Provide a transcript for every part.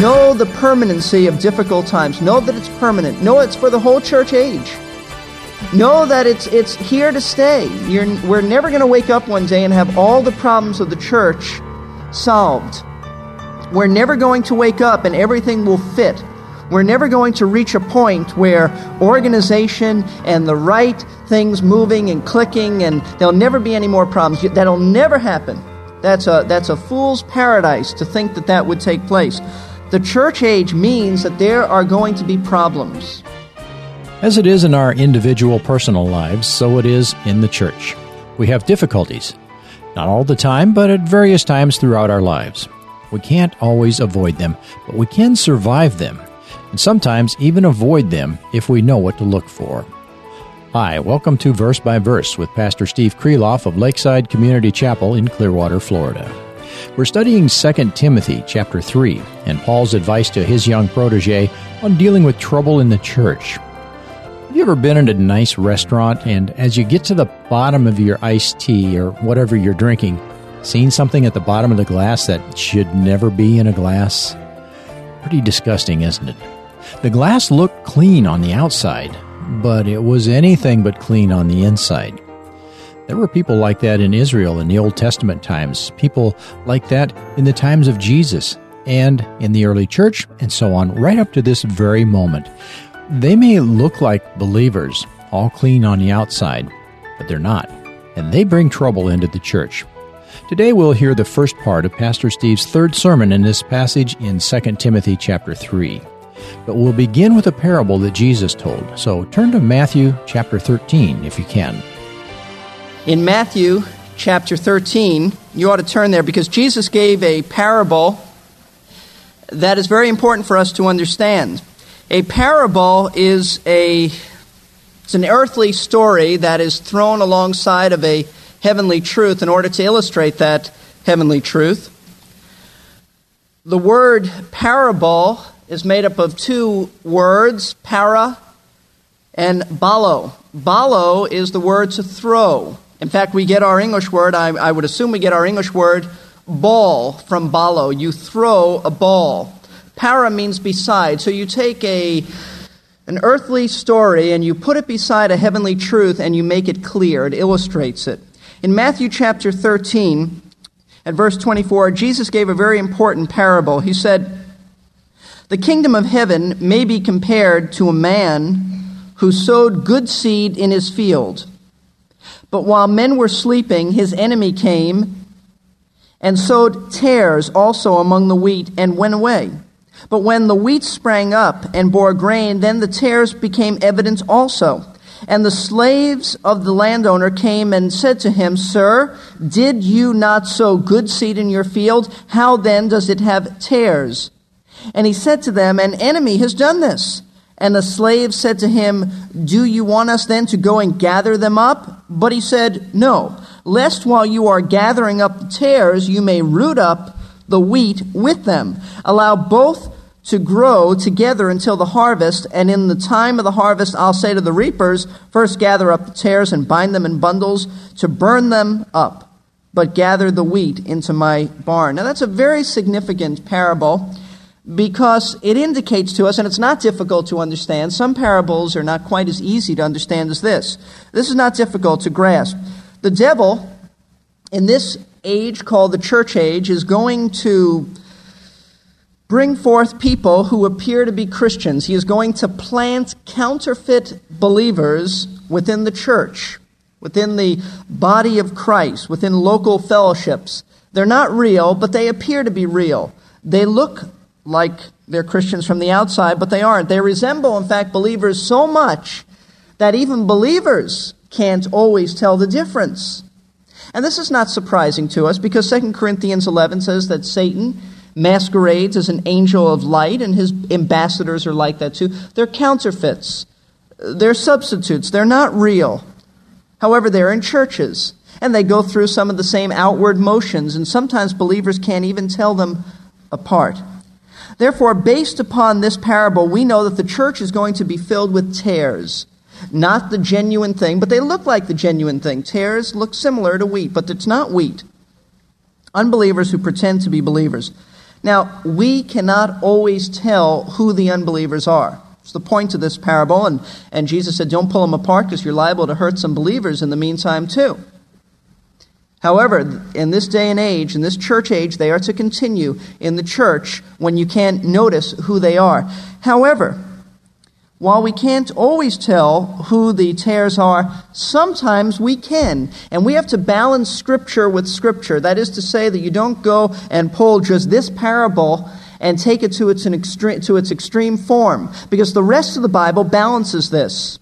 Know the permanency of difficult times. Know that it's permanent. Know it's for the whole church age. Know that it's it's here to stay. You're, we're never going to wake up one day and have all the problems of the church solved. We're never going to wake up and everything will fit. We're never going to reach a point where organization and the right things moving and clicking and there'll never be any more problems. That'll never happen. That's a, that's a fool's paradise to think that that would take place. The church age means that there are going to be problems. As it is in our individual personal lives, so it is in the church. We have difficulties. Not all the time, but at various times throughout our lives. We can't always avoid them, but we can survive them, and sometimes even avoid them if we know what to look for. Hi, welcome to Verse by Verse with Pastor Steve Kreloff of Lakeside Community Chapel in Clearwater, Florida. We're studying 2 Timothy chapter 3 and Paul's advice to his young protege on dealing with trouble in the church. Have you ever been in a nice restaurant and as you get to the bottom of your iced tea or whatever you're drinking, seen something at the bottom of the glass that should never be in a glass? Pretty disgusting, isn't it? The glass looked clean on the outside, but it was anything but clean on the inside. There were people like that in Israel in the Old Testament times, people like that in the times of Jesus and in the early church, and so on, right up to this very moment. They may look like believers, all clean on the outside, but they're not, and they bring trouble into the church. Today we'll hear the first part of Pastor Steve's third sermon in this passage in 2 Timothy chapter 3. But we'll begin with a parable that Jesus told. So turn to Matthew chapter 13 if you can. In Matthew chapter 13, you ought to turn there because Jesus gave a parable that is very important for us to understand. A parable is a it's an earthly story that is thrown alongside of a heavenly truth in order to illustrate that heavenly truth. The word parable is made up of two words, para and balo. Balo is the word to throw. In fact, we get our English word, I, I, would assume we get our English word ball from balo. You throw a ball. Para means beside. So you take a an earthly story and you put it beside a heavenly truth and you make it clear. It illustrates it. In Matthew chapter 13, at verse 24, Jesus gave a very important parable. He said, The kingdom of heaven may be compared to a man who sowed good seed in his field. But while men were sleeping, his enemy came and sowed tares also among the wheat and went away. But when the wheat sprang up and bore grain, then the tares became evident also. And the slaves of the landowner came and said to him, Sir, did you not sow good seed in your field? How then does it have tares? And he said to them, An enemy has done this. And the slave said to him, Do you want us then to go and gather them up? But he said, No, lest while you are gathering up the tares, you may root up the wheat with them. Allow both to grow together until the harvest, and in the time of the harvest, I'll say to the reapers, First gather up the tares and bind them in bundles to burn them up, but gather the wheat into my barn. Now, that's a very significant parable because it indicates to us, and it's not difficult to understand, some parables are not quite as easy to understand as this. This is not difficult to grasp. The devil, in this age called the church age, is going to bring forth people who appear to be Christians. He is going to plant counterfeit believers within the church, within the body of Christ, within local fellowships. They're not real, but they appear to be real. They look like They're Christians from the outside, but they aren't. They resemble, in fact, believers so much that even believers can't always tell the difference. And this is not surprising to us because 2 Corinthians 11 says that Satan masquerades as an angel of light, and his ambassadors are like that too. They're counterfeits, they're substitutes, they're not real. However, they're in churches, and they go through some of the same outward motions, and sometimes believers can't even tell them apart. Therefore, based upon this parable, we know that the church is going to be filled with tares. Not the genuine thing, but they look like the genuine thing. Tares look similar to wheat, but it's not wheat. Unbelievers who pretend to be believers. Now, we cannot always tell who the unbelievers are. It's the point of this parable, and, and Jesus said, Don't pull them apart because you're liable to hurt some believers in the meantime, too. However, in this day and age, in this church age, they are to continue in the church when you can't notice who they are. However, while we can't always tell who the tares are, sometimes we can. And we have to balance Scripture with Scripture. That is to say, that you don't go and pull just this parable and take it to its, extreme, to its extreme form, because the rest of the Bible balances this.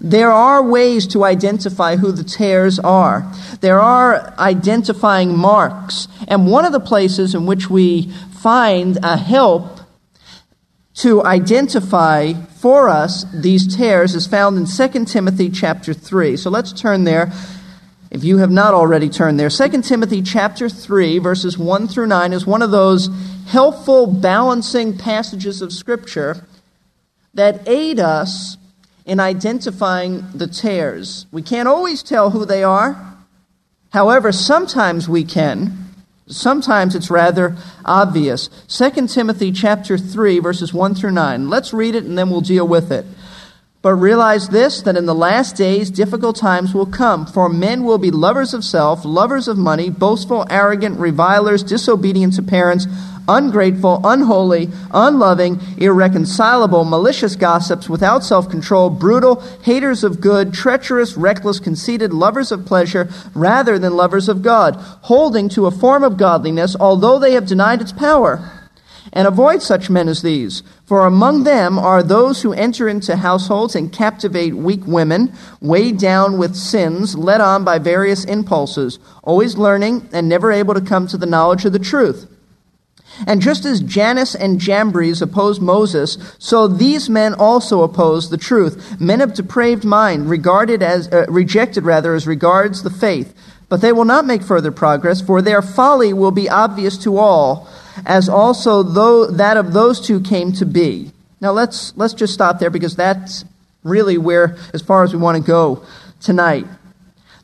There are ways to identify who the tares are. There are identifying marks. And one of the places in which we find a help to identify for us these tares is found in 2 Timothy chapter 3. So let's turn there. If you have not already turned there, 2 Timothy chapter 3 verses 1 through 9 is one of those helpful balancing passages of scripture that aid us in identifying the tares. We can't always tell who they are. However, sometimes we can. Sometimes it's rather obvious. 2 Timothy chapter 3 verses 1 through 9. Let's read it and then we'll deal with it. But realize this that in the last days difficult times will come, for men will be lovers of self, lovers of money, boastful, arrogant, revilers, disobedient to parents, ungrateful, unholy, unloving, irreconcilable, malicious gossips, without self control, brutal, haters of good, treacherous, reckless, conceited, lovers of pleasure rather than lovers of God, holding to a form of godliness, although they have denied its power. And avoid such men as these, for among them are those who enter into households and captivate weak women, weighed down with sins, led on by various impulses, always learning and never able to come to the knowledge of the truth. And just as Jannes and Jambres opposed Moses, so these men also oppose the truth. Men of depraved mind, regarded as uh, rejected rather as regards the faith. But they will not make further progress, for their folly will be obvious to all, as also though that of those two came to be. Now let's let's just stop there because that's really where as far as we want to go tonight.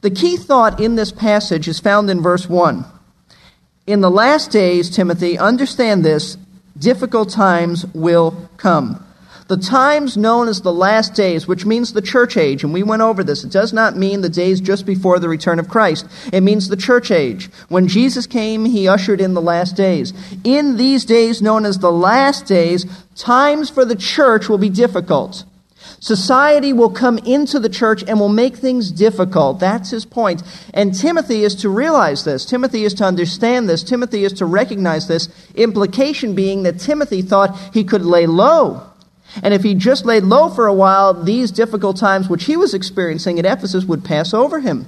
The key thought in this passage is found in verse 1. In the last days, Timothy, understand this difficult times will come. The times known as the last days, which means the church age, and we went over this, it does not mean the days just before the return of Christ. It means the church age. When Jesus came, he ushered in the last days. In these days known as the last days, times for the church will be difficult. Society will come into the church and will make things difficult. That's his point. And Timothy is to realize this. Timothy is to understand this. Timothy is to recognize this. Implication being that Timothy thought he could lay low. And if he just laid low for a while, these difficult times which he was experiencing at Ephesus would pass over him.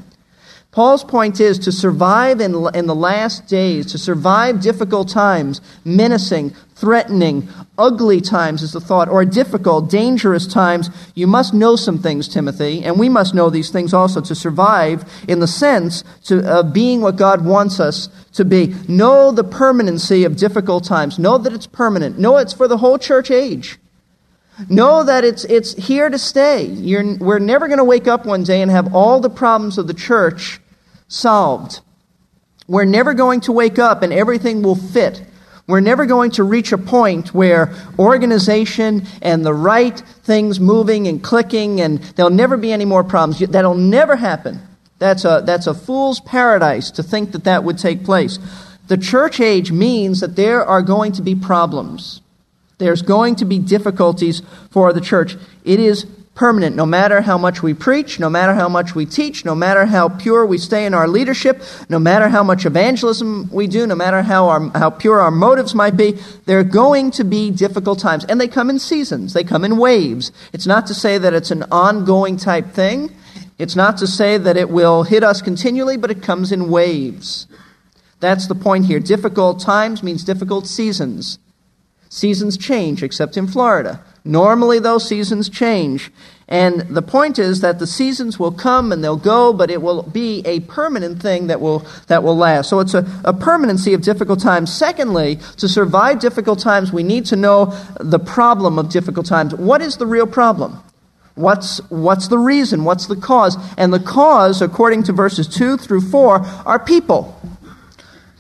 Paul's point is to survive in, in the last days, to survive difficult times, menacing, threatening, ugly times is the thought, or difficult, dangerous times, you must know some things, Timothy, and we must know these things also to survive in the sense to uh, being what God wants us to be. Know the permanency of difficult times. Know that it's permanent. Know it's for the whole church age. Know that it's, it's here to stay. You're, we're never going to wake up one day and have all the problems of the church solved. We're never going to wake up and everything will fit. We're never going to reach a point where organization and the right things moving and clicking and there'll never be any more problems. That'll never happen. That's a, that's a fool's paradise to think that that would take place. The church age means that there are going to be problems. There's going to be difficulties for the church. It is permanent. No matter how much we preach, no matter how much we teach, no matter how pure we stay in our leadership, no matter how much evangelism we do, no matter how, our, how pure our motives might be, there are going to be difficult times. And they come in seasons, they come in waves. It's not to say that it's an ongoing type thing. It's not to say that it will hit us continually, but it comes in waves. That's the point here. Difficult times means difficult seasons. Seasons change, except in Florida. Normally, those seasons change. And the point is that the seasons will come and they'll go, but it will be a permanent thing that will, that will last. So it's a, a permanency of difficult times. Secondly, to survive difficult times, we need to know the problem of difficult times. What is the real problem? What's, what's the reason? What's the cause? And the cause, according to verses 2 through 4, are people.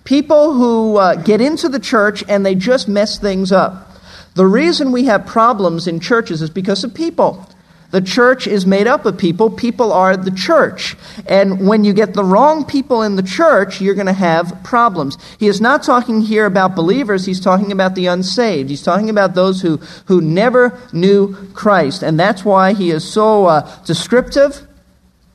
People who uh, get into the church and they just mess things up. The reason we have problems in churches is because of people. The church is made up of people. People are the church. And when you get the wrong people in the church, you're going to have problems. He is not talking here about believers. He's talking about the unsaved. He's talking about those who, who never knew Christ. And that's why he is so uh, descriptive.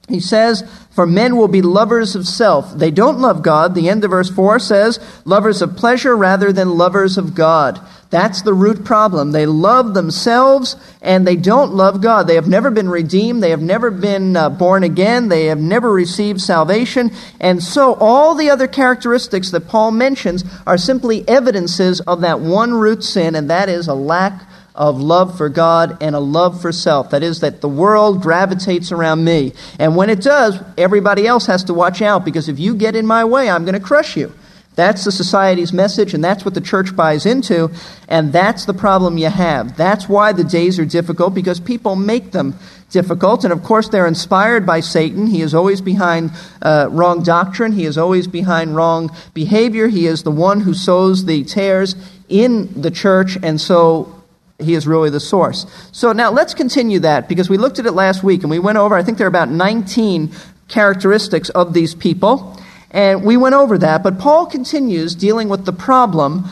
He says, For men will be lovers of self. They don't love God. The end of verse 4 says, Lovers of pleasure rather than lovers of God. That's the root problem. They love themselves and they don't love God. They have never been redeemed. They have never been uh, born again. They have never received salvation. And so all the other characteristics that Paul mentions are simply evidences of that one root sin, and that is a lack of love for God and a love for self. That is, that the world gravitates around me. And when it does, everybody else has to watch out because if you get in my way, I'm going to crush you. That's the society's message, and that's what the church buys into, and that's the problem you have. That's why the days are difficult, because people make them difficult. And of course, they're inspired by Satan. He is always behind uh, wrong doctrine, he is always behind wrong behavior. He is the one who sows the tares in the church, and so he is really the source. So now let's continue that, because we looked at it last week, and we went over, I think there are about 19 characteristics of these people. And we went over that, but Paul continues dealing with the problem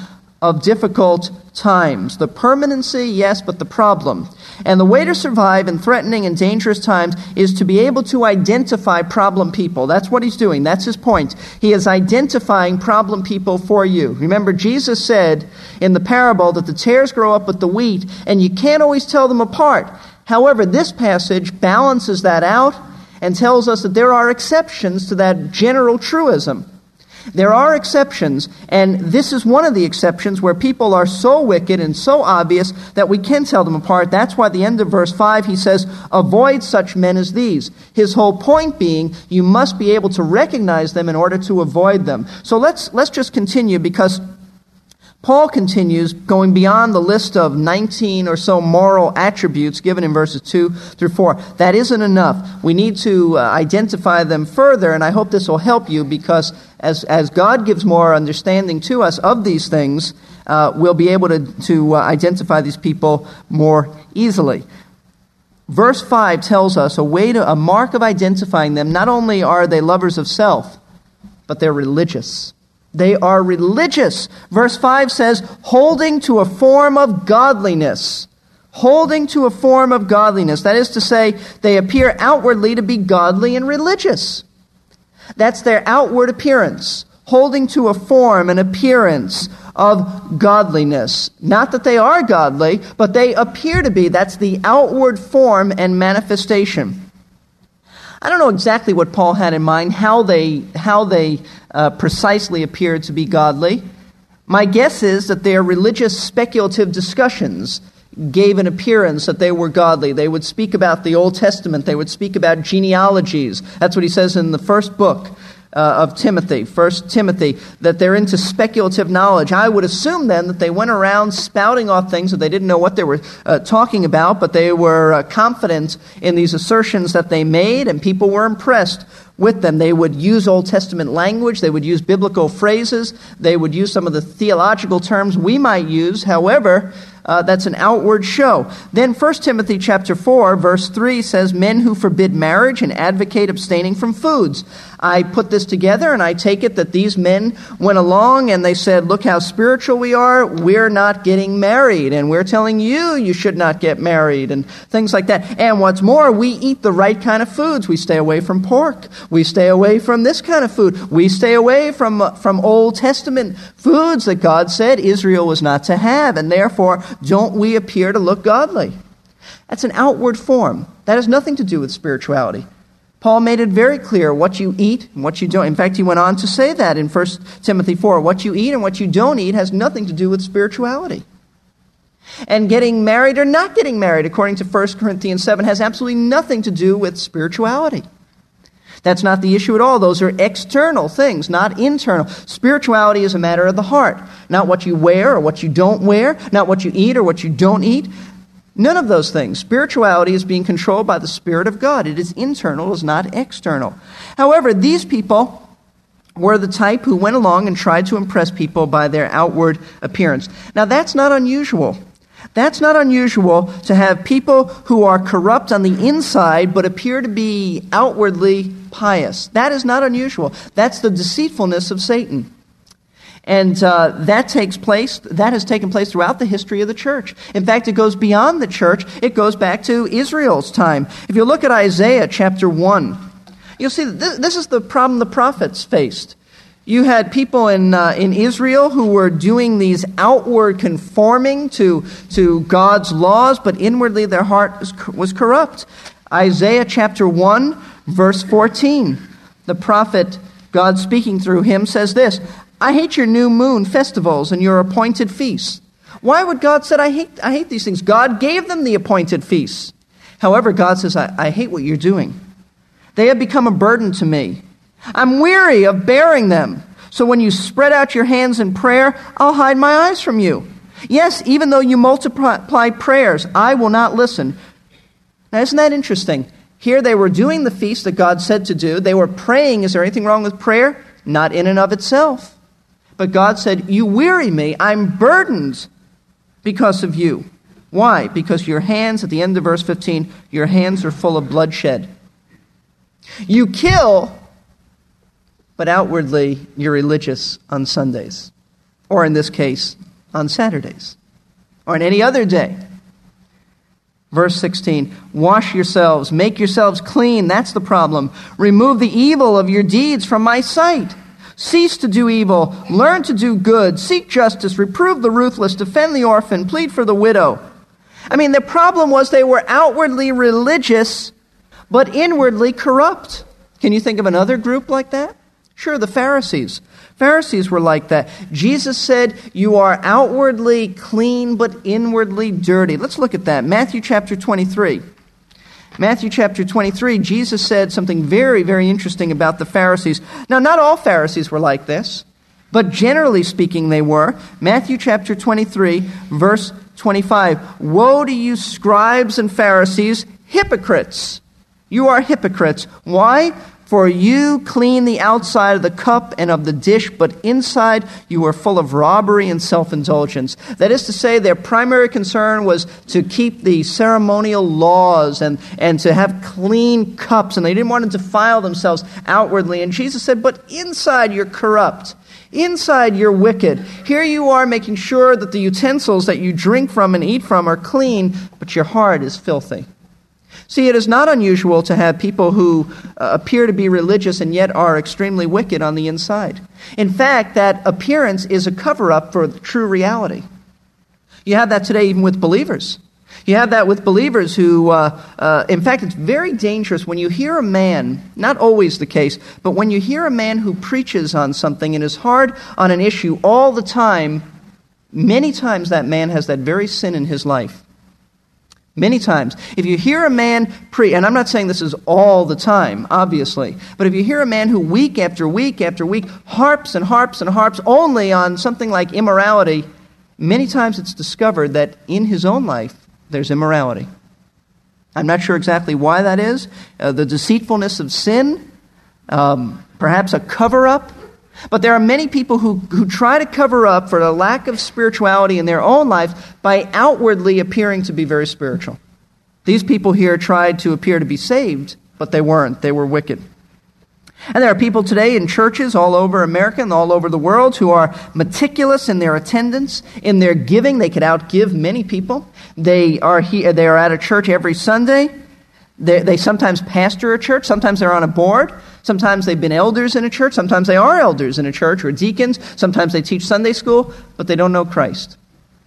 of difficult times. The permanency, yes, but the problem. And the way to survive in threatening and dangerous times is to be able to identify problem people. That's what he's doing. That's his point. He is identifying problem people for you. Remember, Jesus said in the parable that the tares grow up with the wheat, and you can't always tell them apart. However, this passage balances that out and tells us that there are exceptions to that general truism. There are exceptions, and this is one of the exceptions where people are so wicked and so obvious that we can tell them apart. That's why at the end of verse 5 he says, Avoid such men as these. His whole point being, you must be able to recognize them in order to avoid them. So let's, let's just continue because Paul continues going beyond the list of 19 or so moral attributes given in verses 2 through 4. That isn't enough. We need to uh, identify them further, and I hope this will help you because as, as God gives more understanding to us of these things, uh, we'll be able to, to uh, identify these people more easily. Verse 5 tells us a way to, a mark of identifying them. Not only are they lovers of self, but they're religious. They are religious. Verse 5 says, holding to a form of godliness. Holding to a form of godliness. That is to say, they appear outwardly to be godly and religious. That's their outward appearance. Holding to a form an appearance of godliness. Not that they are godly, but they appear to be. That's the outward form and manifestation. I don't know exactly what Paul had in mind, how they, how they uh, precisely appeared to be godly. My guess is that their religious speculative discussions gave an appearance that they were godly. They would speak about the Old Testament, they would speak about genealogies. That's what he says in the first book uh, of Timothy, First Timothy, that they're into speculative knowledge. I would assume then that they went around spouting off things that they didn't know what they were uh, talking about, but they were uh, confident in these assertions that they made, and people were impressed with them. They would use Old Testament language, they would use biblical phrases, they would use some of the theological terms we might use. However, uh, that's an outward show. Then 1 Timothy chapter 4 verse 3 says men who forbid marriage and advocate abstaining from foods. I put this together and I take it that these men went along and they said, look how spiritual we are. We're not getting married and we're telling you you should not get married and things like that. And what's more, we eat the right kind of foods. We stay away from pork. We stay away from this kind of food. We stay away from, from Old Testament foods that God said Israel was not to have. And therefore, don't we appear to look godly? That's an outward form. That has nothing to do with spirituality. Paul made it very clear what you eat and what you don't. In fact, he went on to say that in 1 Timothy 4. What you eat and what you don't eat has nothing to do with spirituality. And getting married or not getting married, according to 1 Corinthians 7, has absolutely nothing to do with spirituality. That's not the issue at all. Those are external things, not internal. Spirituality is a matter of the heart, not what you wear or what you don't wear, not what you eat or what you don't eat. None of those things. Spirituality is being controlled by the Spirit of God. It is internal, it is not external. However, these people were the type who went along and tried to impress people by their outward appearance. Now, that's not unusual. That's not unusual to have people who are corrupt on the inside but appear to be outwardly pious. That is not unusual. That's the deceitfulness of Satan. And uh, that takes place, that has taken place throughout the history of the church. In fact, it goes beyond the church, it goes back to Israel's time. If you look at Isaiah chapter 1, you'll see that this, this is the problem the prophets faced. You had people in, uh, in Israel who were doing these outward conforming to, to God's laws, but inwardly their heart was, was corrupt. Isaiah chapter 1, verse 14. The prophet, God speaking through him, says this I hate your new moon festivals and your appointed feasts. Why would God say, I hate, I hate these things? God gave them the appointed feasts. However, God says, I, I hate what you're doing. They have become a burden to me. I'm weary of bearing them. So when you spread out your hands in prayer, I'll hide my eyes from you. Yes, even though you multiply prayers, I will not listen. Now, isn't that interesting? Here they were doing the feast that God said to do. They were praying. Is there anything wrong with prayer? Not in and of itself. But God said, You weary me. I'm burdened because of you. Why? Because your hands, at the end of verse 15, your hands are full of bloodshed. You kill but outwardly you're religious on Sundays, or in this case, on Saturdays, or on any other day. Verse 16, wash yourselves, make yourselves clean. That's the problem. Remove the evil of your deeds from my sight. Cease to do evil, learn to do good, seek justice, reprove the ruthless, defend the orphan, plead for the widow. I mean, the problem was they were outwardly religious, but inwardly corrupt. Can you think of another group like that? Sure, the Pharisees. Pharisees were like that. Jesus said, You are outwardly clean, but inwardly dirty. Let's look at that. Matthew chapter 23. Matthew chapter 23, Jesus said something very, very interesting about the Pharisees. Now, not all Pharisees were like this, but generally speaking, they were. Matthew chapter 23, verse 25. Woe to you, scribes and Pharisees, hypocrites! You are hypocrites. Why? For you clean the outside of the cup and of the dish, but inside you are full of robbery and self indulgence. That is to say, their primary concern was to keep the ceremonial laws and, and to have clean cups, and they didn't want to defile themselves outwardly. And Jesus said, But inside you're corrupt. Inside you're wicked. Here you are making sure that the utensils that you drink from and eat from are clean, but your heart is filthy. See, it is not unusual to have people who uh, appear to be religious and yet are extremely wicked on the inside. In fact, that appearance is a cover up for the true reality. You have that today even with believers. You have that with believers who, uh, uh, in fact, it's very dangerous when you hear a man, not always the case, but when you hear a man who preaches on something and is hard on an issue all the time, many times that man has that very sin in his life. Many times. If you hear a man preach, and I'm not saying this is all the time, obviously, but if you hear a man who week after week after week harps and harps and harps only on something like immorality, many times it's discovered that in his own life there's immorality. I'm not sure exactly why that is. Uh, the deceitfulness of sin, um, perhaps a cover up. But there are many people who, who try to cover up for the lack of spirituality in their own life by outwardly appearing to be very spiritual. These people here tried to appear to be saved, but they weren't. They were wicked. And there are people today in churches all over America and all over the world who are meticulous in their attendance, in their giving. They could outgive many people. They are, he, they are at a church every Sunday. They, they sometimes pastor a church. Sometimes they're on a board. Sometimes they've been elders in a church. Sometimes they are elders in a church or deacons. Sometimes they teach Sunday school, but they don't know Christ.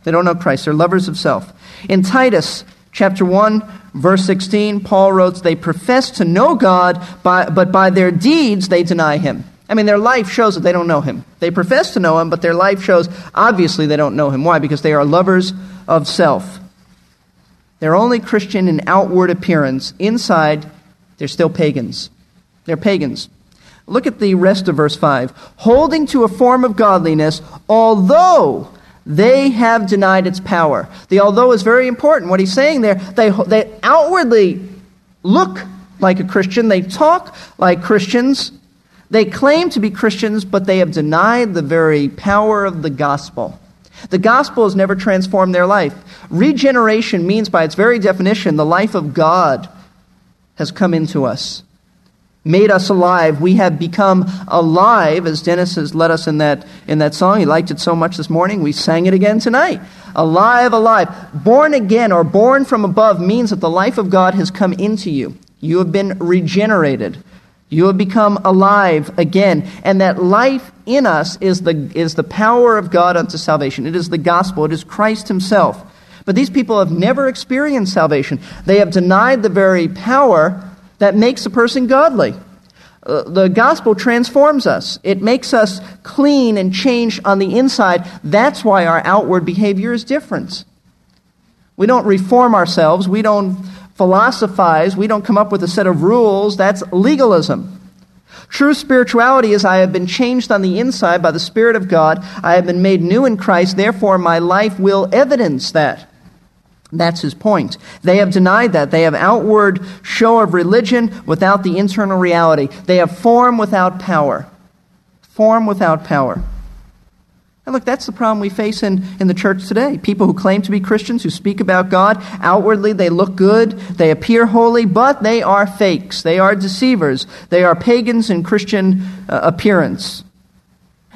They don't know Christ. They're lovers of self. In Titus chapter 1, verse 16, Paul wrote, They profess to know God, by, but by their deeds they deny him. I mean, their life shows that they don't know him. They profess to know him, but their life shows obviously they don't know him. Why? Because they are lovers of self. They're only Christian in outward appearance. Inside, they're still pagans. They're pagans. Look at the rest of verse 5. Holding to a form of godliness, although they have denied its power. The although is very important. What he's saying there, they, they outwardly look like a Christian, they talk like Christians, they claim to be Christians, but they have denied the very power of the gospel. The gospel has never transformed their life. Regeneration means, by its very definition, the life of God has come into us, made us alive. We have become alive, as Dennis has led us in that, in that song. He liked it so much this morning, we sang it again tonight. Alive, alive. Born again or born from above means that the life of God has come into you. You have been regenerated. You have become alive again. And that life in us is the, is the power of God unto salvation. It is the gospel. It is Christ himself. But these people have never experienced salvation. They have denied the very power that makes a person godly. Uh, the gospel transforms us. It makes us clean and changed on the inside. That's why our outward behavior is different. We don't reform ourselves. We don't philosophize. We don't come up with a set of rules. That's legalism. True spirituality is I have been changed on the inside by the Spirit of God. I have been made new in Christ. Therefore, my life will evidence that. That's his point. They have denied that. They have outward show of religion without the internal reality. They have form without power. Form without power. And look, that's the problem we face in, in the church today. People who claim to be Christians, who speak about God, outwardly they look good, they appear holy, but they are fakes. They are deceivers. They are pagans in Christian uh, appearance.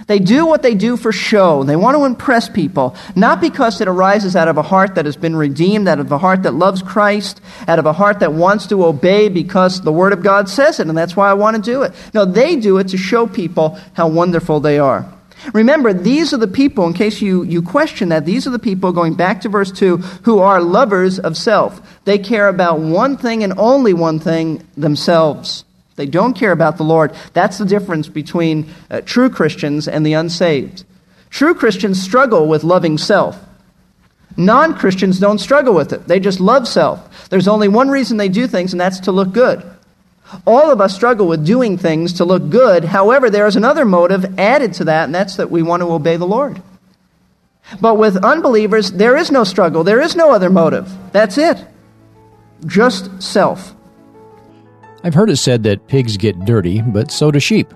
They do what they do for show. They want to impress people, not because it arises out of a heart that has been redeemed, out of a heart that loves Christ, out of a heart that wants to obey because the Word of God says it, and that's why I want to do it. No, they do it to show people how wonderful they are. Remember, these are the people, in case you, you question that, these are the people, going back to verse 2, who are lovers of self. They care about one thing and only one thing themselves. They don't care about the Lord. That's the difference between uh, true Christians and the unsaved. True Christians struggle with loving self. Non Christians don't struggle with it. They just love self. There's only one reason they do things, and that's to look good. All of us struggle with doing things to look good. However, there is another motive added to that, and that's that we want to obey the Lord. But with unbelievers, there is no struggle. There is no other motive. That's it. Just self. I've heard it said that pigs get dirty, but so do sheep.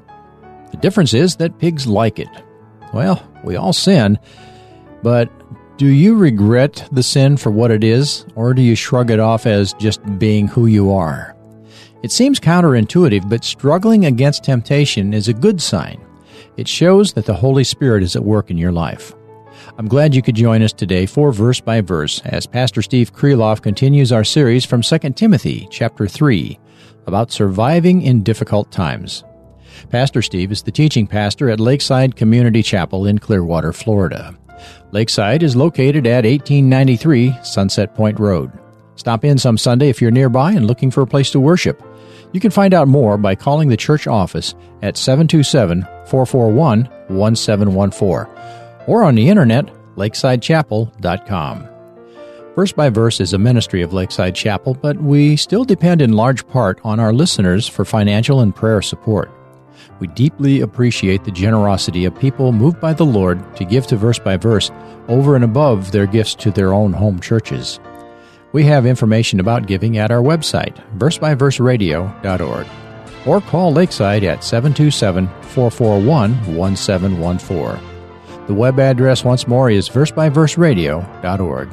The difference is that pigs like it. Well, we all sin, but do you regret the sin for what it is, or do you shrug it off as just being who you are? It seems counterintuitive, but struggling against temptation is a good sign. It shows that the Holy Spirit is at work in your life. I'm glad you could join us today for verse by verse as Pastor Steve Kreloff continues our series from 2 Timothy chapter 3 about surviving in difficult times. Pastor Steve is the teaching pastor at Lakeside Community Chapel in Clearwater, Florida. Lakeside is located at 1893 Sunset Point Road. Stop in some Sunday if you're nearby and looking for a place to worship. You can find out more by calling the church office at 727 441 1714 or on the internet, lakesidechapel.com. Verse by Verse is a ministry of Lakeside Chapel, but we still depend in large part on our listeners for financial and prayer support. We deeply appreciate the generosity of people moved by the Lord to give to Verse by Verse over and above their gifts to their own home churches. We have information about giving at our website, versebyverseradio.org. or call Lakeside at 727 441 1714. The web address once more is versebyverseradio.org.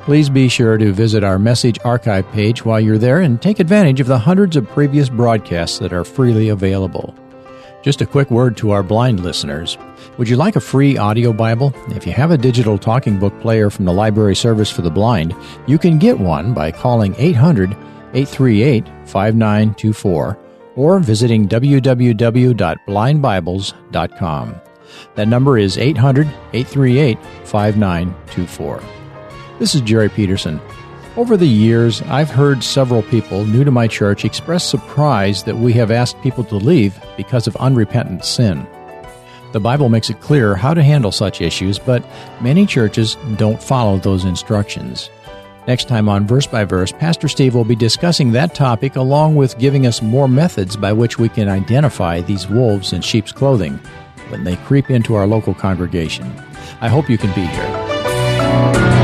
Please be sure to visit our message archive page while you're there and take advantage of the hundreds of previous broadcasts that are freely available. Just a quick word to our blind listeners. Would you like a free audio Bible? If you have a digital talking book player from the Library Service for the Blind, you can get one by calling 800 838 5924 or visiting www.blindbibles.com. That number is 800 838 5924. This is Jerry Peterson. Over the years, I've heard several people new to my church express surprise that we have asked people to leave because of unrepentant sin. The Bible makes it clear how to handle such issues, but many churches don't follow those instructions. Next time on Verse by Verse, Pastor Steve will be discussing that topic along with giving us more methods by which we can identify these wolves in sheep's clothing when they creep into our local congregation. I hope you can be here.